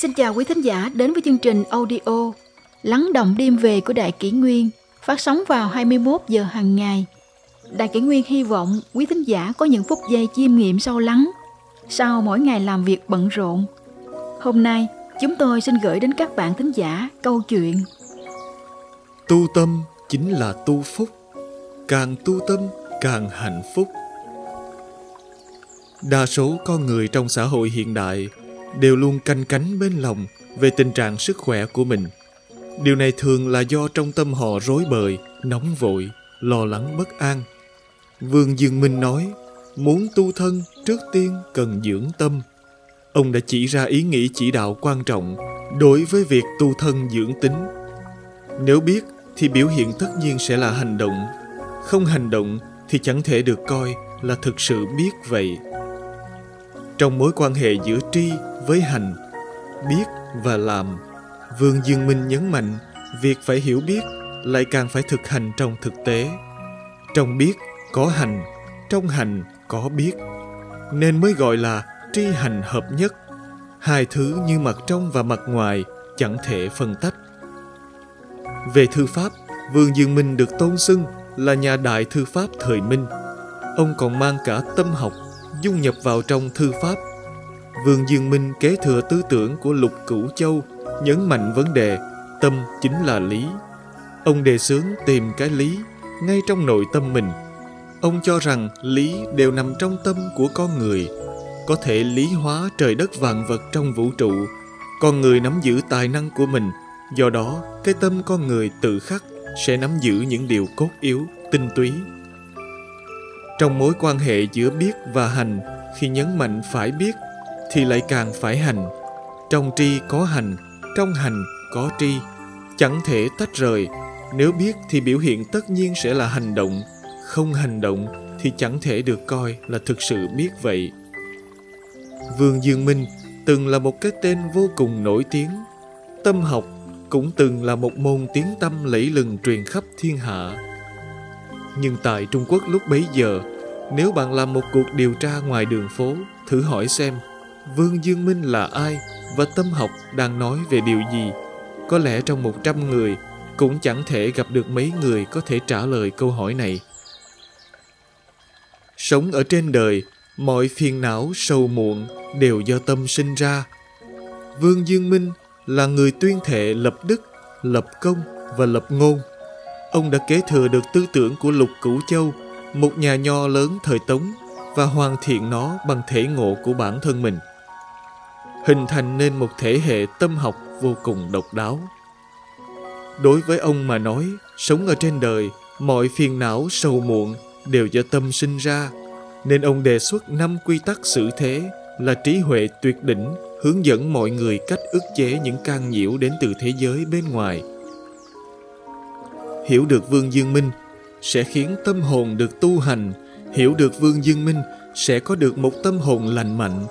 Xin chào quý thính giả đến với chương trình audio Lắng động đêm về của Đại Kỷ Nguyên phát sóng vào 21 giờ hàng ngày. Đại Kỷ Nguyên hy vọng quý thính giả có những phút giây chiêm nghiệm sâu lắng sau mỗi ngày làm việc bận rộn. Hôm nay, chúng tôi xin gửi đến các bạn thính giả câu chuyện Tu tâm chính là tu phúc, càng tu tâm càng hạnh phúc. Đa số con người trong xã hội hiện đại đều luôn canh cánh bên lòng về tình trạng sức khỏe của mình. Điều này thường là do trong tâm họ rối bời, nóng vội, lo lắng bất an. Vương Dương Minh nói, muốn tu thân trước tiên cần dưỡng tâm. Ông đã chỉ ra ý nghĩ chỉ đạo quan trọng đối với việc tu thân dưỡng tính. Nếu biết thì biểu hiện tất nhiên sẽ là hành động. Không hành động thì chẳng thể được coi là thực sự biết vậy. Trong mối quan hệ giữa tri với hành, biết và làm, Vương Dương Minh nhấn mạnh việc phải hiểu biết lại càng phải thực hành trong thực tế. Trong biết có hành, trong hành có biết, nên mới gọi là tri hành hợp nhất. Hai thứ như mặt trong và mặt ngoài chẳng thể phân tách. Về thư pháp, Vương Dương Minh được tôn xưng là nhà đại thư pháp thời Minh. Ông còn mang cả tâm học dung nhập vào trong thư pháp. Vương Dương Minh kế thừa tư tưởng của Lục Cửu Châu, nhấn mạnh vấn đề tâm chính là lý. Ông đề xướng tìm cái lý ngay trong nội tâm mình. Ông cho rằng lý đều nằm trong tâm của con người, có thể lý hóa trời đất vạn vật trong vũ trụ. Con người nắm giữ tài năng của mình, do đó cái tâm con người tự khắc sẽ nắm giữ những điều cốt yếu, tinh túy. Trong mối quan hệ giữa biết và hành, khi nhấn mạnh phải biết thì lại càng phải hành. Trong tri có hành, trong hành có tri, chẳng thể tách rời. Nếu biết thì biểu hiện tất nhiên sẽ là hành động, không hành động thì chẳng thể được coi là thực sự biết vậy. Vương Dương Minh từng là một cái tên vô cùng nổi tiếng. Tâm học cũng từng là một môn tiếng tâm lẫy lừng truyền khắp thiên hạ. Nhưng tại Trung Quốc lúc bấy giờ, nếu bạn làm một cuộc điều tra ngoài đường phố, thử hỏi xem Vương Dương Minh là ai và tâm học đang nói về điều gì, có lẽ trong một trăm người cũng chẳng thể gặp được mấy người có thể trả lời câu hỏi này. Sống ở trên đời, mọi phiền não sầu muộn đều do tâm sinh ra. Vương Dương Minh là người tuyên thệ lập đức, lập công và lập ngôn. Ông đã kế thừa được tư tưởng của Lục Cửu Châu, một nhà nho lớn thời Tống và hoàn thiện nó bằng thể ngộ của bản thân mình. Hình thành nên một thể hệ tâm học vô cùng độc đáo. Đối với ông mà nói, sống ở trên đời, mọi phiền não sầu muộn đều do tâm sinh ra, nên ông đề xuất năm quy tắc xử thế là trí huệ tuyệt đỉnh hướng dẫn mọi người cách ức chế những can nhiễu đến từ thế giới bên ngoài. Hiểu được Vương Dương Minh sẽ khiến tâm hồn được tu hành, hiểu được Vương Dương Minh sẽ có được một tâm hồn lành mạnh.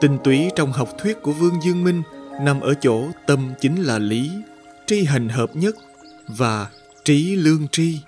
Tinh túy trong học thuyết của Vương Dương Minh nằm ở chỗ tâm chính là lý, tri hành hợp nhất và trí lương tri.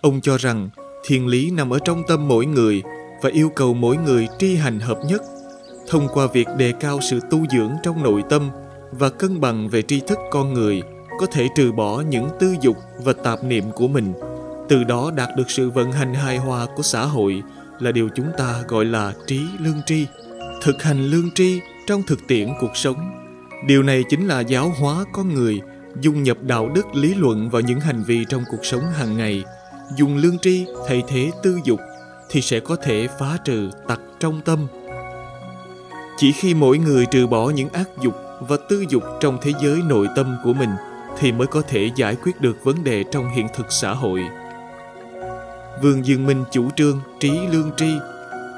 Ông cho rằng thiên lý nằm ở trong tâm mỗi người và yêu cầu mỗi người tri hành hợp nhất thông qua việc đề cao sự tu dưỡng trong nội tâm và cân bằng về tri thức con người có thể trừ bỏ những tư dục và tạp niệm của mình từ đó đạt được sự vận hành hài hòa của xã hội là điều chúng ta gọi là trí lương tri thực hành lương tri trong thực tiễn cuộc sống điều này chính là giáo hóa con người, dung nhập đạo đức, lý luận vào những hành vi trong cuộc sống hàng ngày dùng lương tri thay thế tư dục thì sẽ có thể phá trừ tặc trong tâm chỉ khi mỗi người trừ bỏ những ác dục và tư dục trong thế giới nội tâm của mình thì mới có thể giải quyết được vấn đề trong hiện thực xã hội. Vương Dương Minh chủ trương trí lương tri.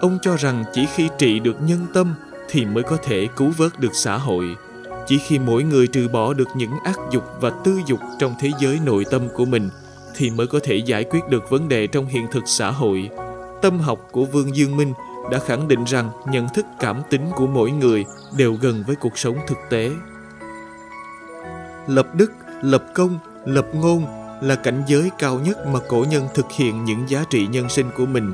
Ông cho rằng chỉ khi trị được nhân tâm thì mới có thể cứu vớt được xã hội. Chỉ khi mỗi người trừ bỏ được những ác dục và tư dục trong thế giới nội tâm của mình thì mới có thể giải quyết được vấn đề trong hiện thực xã hội. Tâm học của Vương Dương Minh đã khẳng định rằng nhận thức cảm tính của mỗi người đều gần với cuộc sống thực tế. Lập đức, lập công, lập ngôn là cảnh giới cao nhất mà cổ nhân thực hiện những giá trị nhân sinh của mình.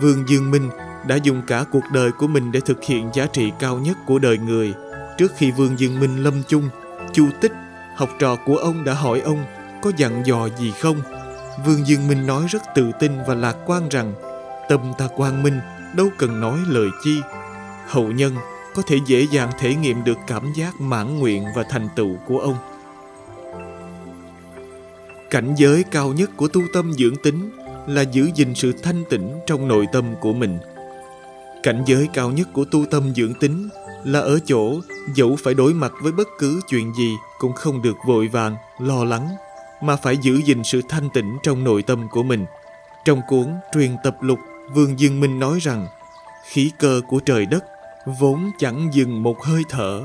Vương Dương Minh đã dùng cả cuộc đời của mình để thực hiện giá trị cao nhất của đời người. Trước khi Vương Dương Minh lâm chung, Chu Tích, học trò của ông đã hỏi ông có dặn dò gì không. Vương Dương Minh nói rất tự tin và lạc quan rằng tâm ta quang minh, đâu cần nói lời chi. Hậu nhân có thể dễ dàng thể nghiệm được cảm giác mãn nguyện và thành tựu của ông. Cảnh giới cao nhất của tu tâm dưỡng tính là giữ gìn sự thanh tịnh trong nội tâm của mình. Cảnh giới cao nhất của tu tâm dưỡng tính là ở chỗ dẫu phải đối mặt với bất cứ chuyện gì cũng không được vội vàng, lo lắng, mà phải giữ gìn sự thanh tịnh trong nội tâm của mình. Trong cuốn Truyền tập lục, Vương Dương Minh nói rằng khí cơ của trời đất vốn chẳng dừng một hơi thở,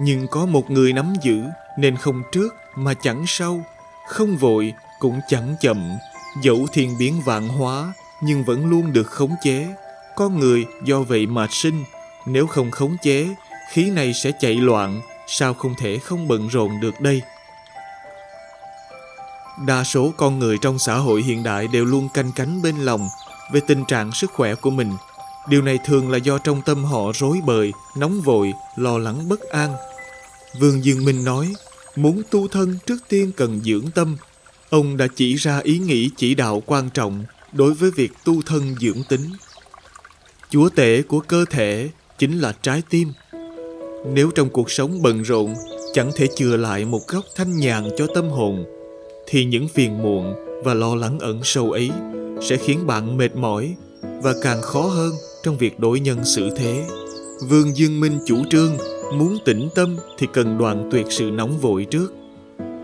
nhưng có một người nắm giữ nên không trước mà chẳng sau, không vội cũng chẳng chậm, dẫu thiên biến vạn hóa nhưng vẫn luôn được khống chế. Con người do vậy mà sinh, nếu không khống chế, khí này sẽ chạy loạn, sao không thể không bận rộn được đây? Đa số con người trong xã hội hiện đại đều luôn canh cánh bên lòng về tình trạng sức khỏe của mình. Điều này thường là do trong tâm họ rối bời, nóng vội, lo lắng bất an. Vương Dương Minh nói, muốn tu thân trước tiên cần dưỡng tâm. Ông đã chỉ ra ý nghĩ chỉ đạo quan trọng đối với việc tu thân dưỡng tính. Chúa tể của cơ thể chính là trái tim. Nếu trong cuộc sống bận rộn chẳng thể chừa lại một góc thanh nhàn cho tâm hồn, thì những phiền muộn và lo lắng ẩn sâu ấy sẽ khiến bạn mệt mỏi và càng khó hơn trong việc đối nhân xử thế. Vương Dương Minh chủ trương muốn tĩnh tâm thì cần đoạn tuyệt sự nóng vội trước.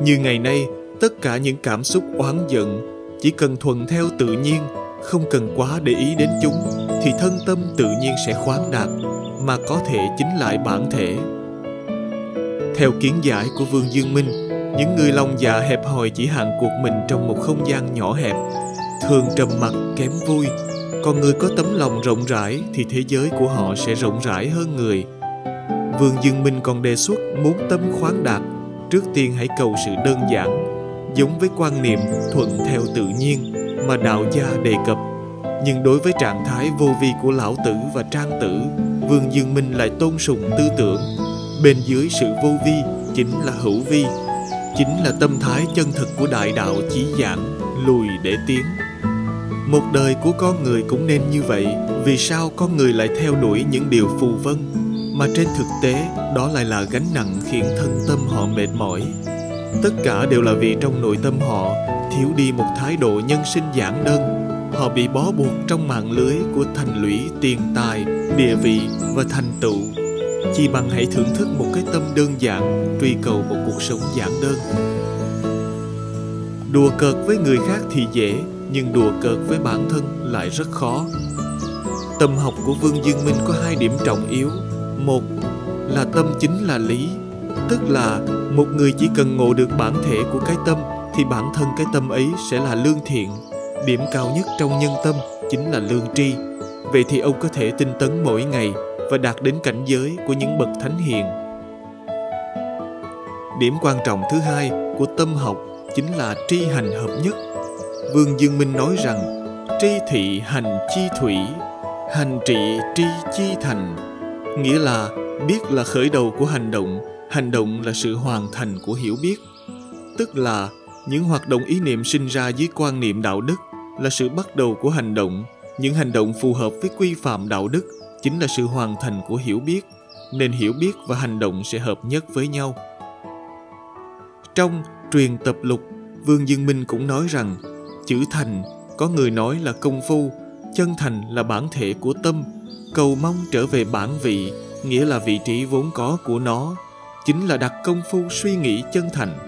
Như ngày nay, tất cả những cảm xúc oán giận chỉ cần thuận theo tự nhiên, không cần quá để ý đến chúng thì thân tâm tự nhiên sẽ khoáng đạt mà có thể chính lại bản thể. Theo kiến giải của Vương Dương Minh, những người lòng dạ hẹp hòi chỉ hạn cuộc mình trong một không gian nhỏ hẹp, thường trầm mặc kém vui. Còn người có tấm lòng rộng rãi thì thế giới của họ sẽ rộng rãi hơn người. Vương Dương Minh còn đề xuất muốn tâm khoáng đạt, trước tiên hãy cầu sự đơn giản, giống với quan niệm thuận theo tự nhiên mà đạo gia đề cập. Nhưng đối với trạng thái vô vi của lão tử và trang tử, Vương Dương Minh lại tôn sùng tư tưởng. Bên dưới sự vô vi chính là hữu vi, chính là tâm thái chân thực của đại đạo chí giảng, lùi để tiến. Một đời của con người cũng nên như vậy, vì sao con người lại theo đuổi những điều phù vân, mà trên thực tế đó lại là gánh nặng khiến thân tâm họ mệt mỏi. Tất cả đều là vì trong nội tâm họ thiếu đi một thái độ nhân sinh giản đơn. Họ bị bó buộc trong mạng lưới của thành lũy tiền tài, địa vị và thành tựu. Chỉ bằng hãy thưởng thức một cái tâm đơn giản truy cầu một cuộc sống giản đơn. Đùa cợt với người khác thì dễ nhưng đùa cợt với bản thân lại rất khó. Tâm học của vương dương minh có hai điểm trọng yếu. Một là tâm chính là lý tức là một người chỉ cần ngộ được bản thể của cái tâm thì bản thân cái tâm ấy sẽ là lương thiện điểm cao nhất trong nhân tâm chính là lương tri vậy thì ông có thể tinh tấn mỗi ngày và đạt đến cảnh giới của những bậc thánh hiền. Điểm quan trọng thứ hai của tâm học chính là tri hành hợp nhất. Vương Dương Minh nói rằng tri thị hành chi thủy, hành trị tri chi thành, nghĩa là biết là khởi đầu của hành động, hành động là sự hoàn thành của hiểu biết. Tức là những hoạt động ý niệm sinh ra dưới quan niệm đạo đức là sự bắt đầu của hành động, những hành động phù hợp với quy phạm đạo đức chính là sự hoàn thành của hiểu biết. Nên hiểu biết và hành động sẽ hợp nhất với nhau. Trong truyền tập lục vương dương minh cũng nói rằng chữ thành có người nói là công phu chân thành là bản thể của tâm. Cầu mong trở về bản vị nghĩa là vị trí vốn có của nó chính là đặt công phu suy nghĩ chân thành.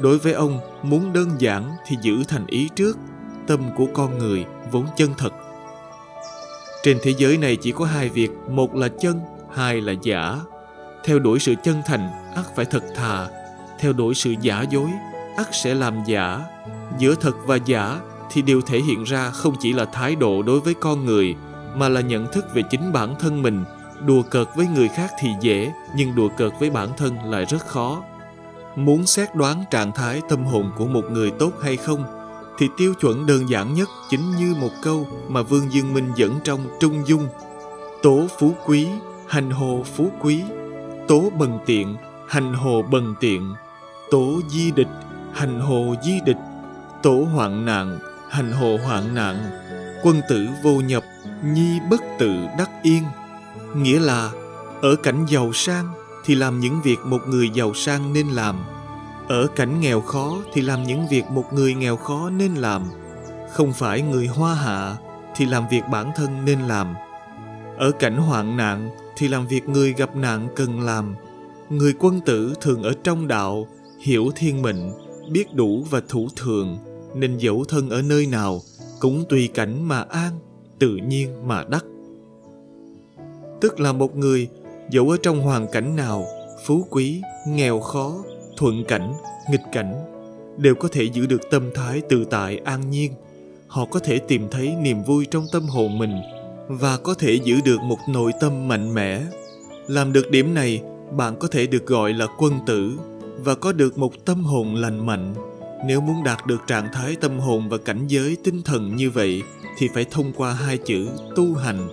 Đối với ông muốn đơn giản thì giữ thành ý trước tâm của con người vốn chân thật trên thế giới này chỉ có hai việc, một là chân, hai là giả. Theo đuổi sự chân thành, ắt phải thật thà. Theo đuổi sự giả dối, ắt sẽ làm giả. Giữa thật và giả thì đều thể hiện ra không chỉ là thái độ đối với con người, mà là nhận thức về chính bản thân mình. Đùa cợt với người khác thì dễ, nhưng đùa cợt với bản thân lại rất khó. Muốn xét đoán trạng thái tâm hồn của một người tốt hay không thì tiêu chuẩn đơn giản nhất chính như một câu mà Vương Dương Minh dẫn trong Trung Dung. Tố phú quý, hành hồ phú quý. tố bần tiện hành hồ bần tiện. Tố di địch hành hồ di địch. Tố hoạn nạn hành hồ hoạn nạn. Quân tử vô nhập nhi bất tự đắc yên. Nghĩa là ở cảnh giàu sang thì làm những việc một người giàu sang nên làm ở cảnh nghèo khó thì làm những việc một người nghèo khó nên làm. Không phải người hoa hạ thì làm việc bản thân nên làm. Ở cảnh hoạn nạn thì làm việc người gặp nạn cần làm. Người quân tử thường ở trong đạo, hiểu thiên mệnh, biết đủ và thủ thường, nên dẫu thân ở nơi nào cũng tùy cảnh mà an, tự nhiên mà đắc. Tức là một người dẫu ở trong hoàn cảnh nào, phú quý, nghèo khó thuận cảnh, nghịch cảnh đều có thể giữ được tâm thái tự tại an nhiên. Họ có thể tìm thấy niềm vui trong tâm hồn mình và có thể giữ được một nội tâm mạnh mẽ. Làm được điểm này, bạn có thể được gọi là quân tử và có được một tâm hồn lành mạnh. Nếu muốn đạt được trạng thái tâm hồn và cảnh giới tinh thần như vậy, thì phải thông qua hai chữ tu hành.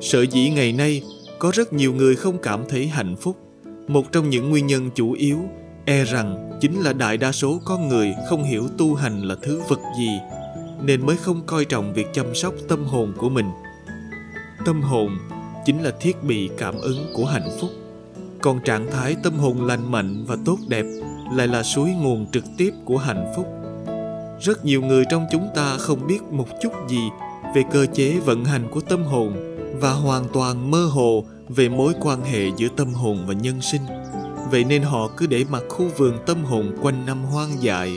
Sở dĩ ngày nay có rất nhiều người không cảm thấy hạnh phúc một trong những nguyên nhân chủ yếu e rằng chính là đại đa số con người không hiểu tu hành là thứ vật gì, nên mới không coi trọng việc chăm sóc tâm hồn của mình. Tâm hồn chính là thiết bị cảm ứng của hạnh phúc. Còn trạng thái tâm hồn lành mạnh và tốt đẹp lại là suối nguồn trực tiếp của hạnh phúc. Rất nhiều người trong chúng ta không biết một chút gì về cơ chế vận hành của tâm hồn và hoàn toàn mơ hồ về mối quan hệ giữa tâm hồn và nhân sinh. Vậy nên họ cứ để mặc khu vườn tâm hồn quanh năm hoang dại.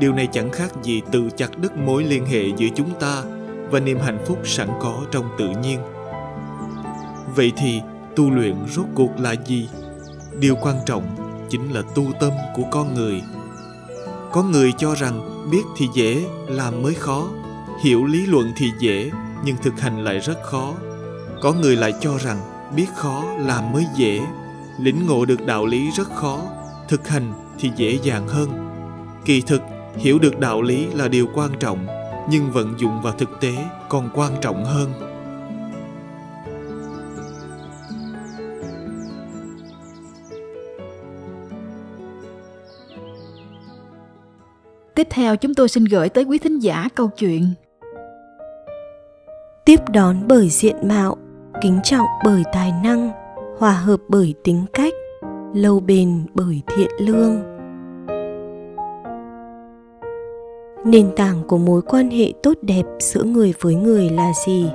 Điều này chẳng khác gì tự chặt đứt mối liên hệ giữa chúng ta và niềm hạnh phúc sẵn có trong tự nhiên. Vậy thì tu luyện rốt cuộc là gì? Điều quan trọng chính là tu tâm của con người. Có người cho rằng biết thì dễ, làm mới khó. Hiểu lý luận thì dễ, nhưng thực hành lại rất khó. Có người lại cho rằng biết khó làm mới dễ. Lĩnh ngộ được đạo lý rất khó thực hành thì dễ dàng hơn. Kỳ thực hiểu được đạo lý là điều quan trọng nhưng vận dụng vào thực tế còn quan trọng hơn. Tiếp theo chúng tôi xin gửi tới quý thính giả câu chuyện. Tiếp đón bởi diện mạo, kính trọng bởi tài năng, hòa hợp bởi tính cách, lâu bền bởi thiện lương. Nền tảng của mối quan hệ tốt đẹp giữa người với người là gì?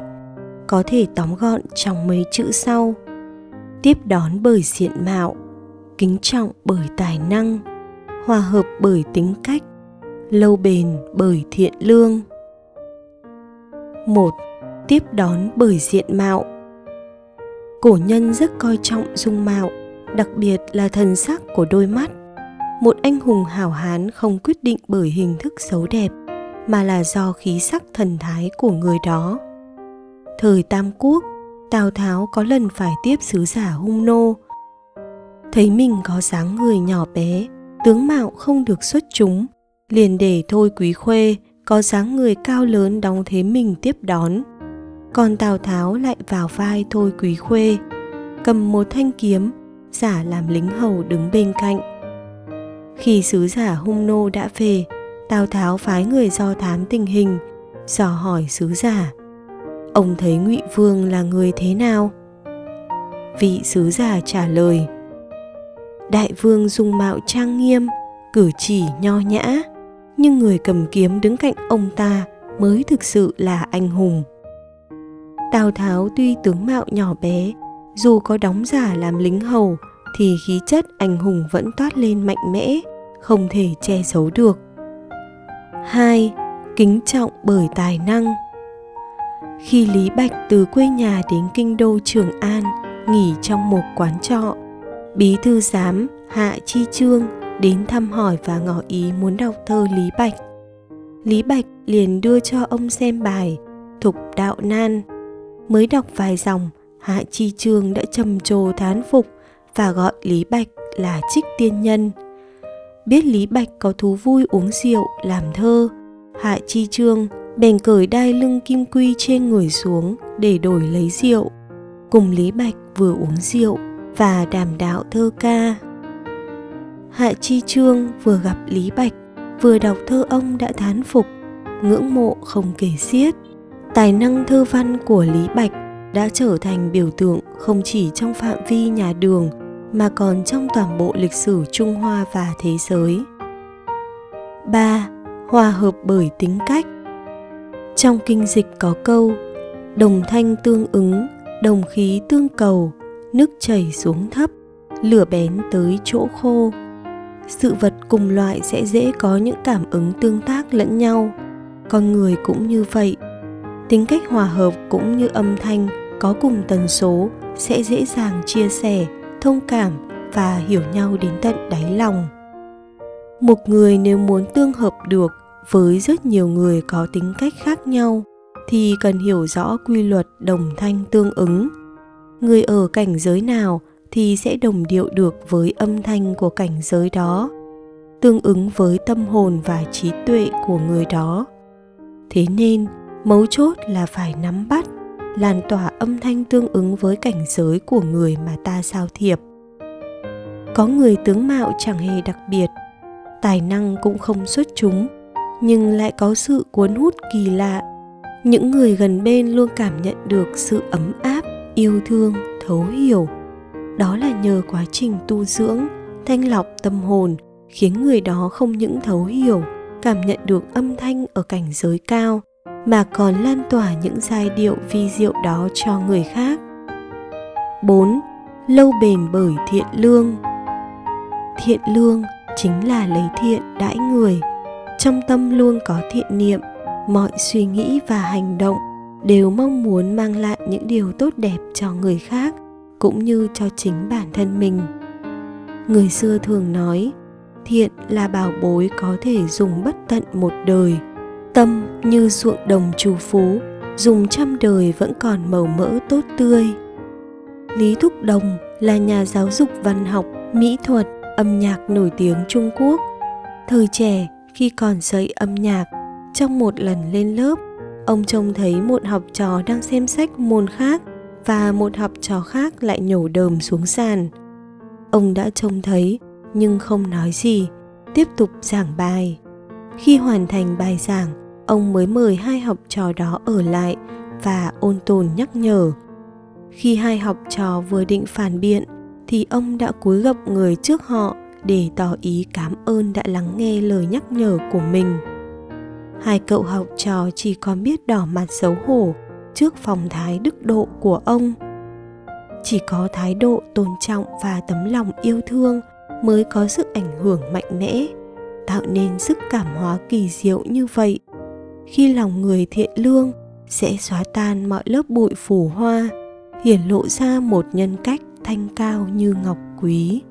Có thể tóm gọn trong mấy chữ sau. Tiếp đón bởi diện mạo, kính trọng bởi tài năng, hòa hợp bởi tính cách, lâu bền bởi thiện lương. một Tiếp đón bởi diện mạo Cổ nhân rất coi trọng dung mạo, đặc biệt là thần sắc của đôi mắt. Một anh hùng hảo hán không quyết định bởi hình thức xấu đẹp, mà là do khí sắc thần thái của người đó. Thời Tam Quốc, Tào Tháo có lần phải tiếp sứ giả hung nô. Thấy mình có dáng người nhỏ bé, tướng mạo không được xuất chúng, liền để thôi quý khuê có dáng người cao lớn đóng thế mình tiếp đón còn tào tháo lại vào vai thôi quý khuê, cầm một thanh kiếm, giả làm lính hầu đứng bên cạnh. Khi sứ giả hung nô đã về, tào tháo phái người do thám tình hình, dò hỏi sứ giả, ông thấy ngụy vương là người thế nào? Vị sứ giả trả lời, đại vương dung mạo trang nghiêm, cử chỉ nho nhã, nhưng người cầm kiếm đứng cạnh ông ta mới thực sự là anh hùng tào tháo tuy tướng mạo nhỏ bé, dù có đóng giả làm lính hầu, thì khí chất anh hùng vẫn toát lên mạnh mẽ, không thể che giấu được hai, kính trọng bởi tài năng khi lý bạch từ quê nhà đến kinh đô trường an nghỉ trong một quán trọ, bí thư giám hạ chi trương đến thăm hỏi và ngỏ ý muốn đọc thơ Lý Bạch. Lý Bạch liền đưa cho ông xem bài Thục Đạo Nan. Mới đọc vài dòng, Hạ Chi Trương đã trầm trồ thán phục và gọi Lý Bạch là trích tiên nhân. Biết Lý Bạch có thú vui uống rượu, làm thơ, Hạ Chi Trương bèn cởi đai lưng kim quy trên người xuống để đổi lấy rượu. Cùng Lý Bạch vừa uống rượu, và đàm đạo thơ ca. Hạ Chi Trương vừa gặp Lý Bạch, vừa đọc thơ ông đã thán phục, ngưỡng mộ không kể xiết. Tài năng thơ văn của Lý Bạch đã trở thành biểu tượng không chỉ trong phạm vi nhà đường mà còn trong toàn bộ lịch sử Trung Hoa và thế giới. 3. Hòa hợp bởi tính cách Trong kinh dịch có câu Đồng thanh tương ứng, đồng khí tương cầu, nước chảy xuống thấp, lửa bén tới chỗ khô. Sự vật cùng loại sẽ dễ có những cảm ứng tương tác lẫn nhau. Con người cũng như vậy. Tính cách hòa hợp cũng như âm thanh có cùng tần số sẽ dễ dàng chia sẻ, thông cảm và hiểu nhau đến tận đáy lòng. Một người nếu muốn tương hợp được với rất nhiều người có tính cách khác nhau thì cần hiểu rõ quy luật đồng thanh tương ứng. Người ở cảnh giới nào thì sẽ đồng điệu được với âm thanh của cảnh giới đó, tương ứng với tâm hồn và trí tuệ của người đó. Thế nên, mấu chốt là phải nắm bắt, lan tỏa âm thanh tương ứng với cảnh giới của người mà ta giao thiệp. Có người tướng mạo chẳng hề đặc biệt, tài năng cũng không xuất chúng, nhưng lại có sự cuốn hút kỳ lạ những người gần bên luôn cảm nhận được sự ấm áp yêu thương thấu hiểu đó là nhờ quá trình tu dưỡng thanh lọc tâm hồn khiến người đó không những thấu hiểu cảm nhận được âm thanh ở cảnh giới cao mà còn lan tỏa những giai điệu vi diệu đó cho người khác. 4. Lâu bền bởi thiện lương. Thiện lương chính là lấy thiện đãi người. Trong tâm luôn có thiện niệm, mọi suy nghĩ và hành động đều mong muốn mang lại những điều tốt đẹp cho người khác cũng như cho chính bản thân mình. Người xưa thường nói, thiện là bảo bối có thể dùng bất tận một đời tâm như ruộng đồng trù phú dùng trăm đời vẫn còn màu mỡ tốt tươi lý thúc đồng là nhà giáo dục văn học mỹ thuật âm nhạc nổi tiếng trung quốc thời trẻ khi còn dạy âm nhạc trong một lần lên lớp, ông trông thấy một học trò đang xem sách môn khác và một học trò khác lại nhổ đờm xuống sàn. Ông đã trông thấy nhưng không nói gì, tiếp tục giảng bài. Khi hoàn thành bài giảng, ông mới mời hai học trò đó ở lại và ôn tồn nhắc nhở. Khi hai học trò vừa định phản biện, thì ông đã cúi gập người trước họ để tỏ ý cảm ơn đã lắng nghe lời nhắc nhở của mình. Hai cậu học trò chỉ còn biết đỏ mặt xấu hổ trước phòng thái đức độ của ông. Chỉ có thái độ tôn trọng và tấm lòng yêu thương mới có sức ảnh hưởng mạnh mẽ, tạo nên sức cảm hóa kỳ diệu như vậy khi lòng người thiện lương, sẽ xóa tan mọi lớp bụi phủ hoa, hiển lộ ra một nhân cách thanh cao như ngọc quý.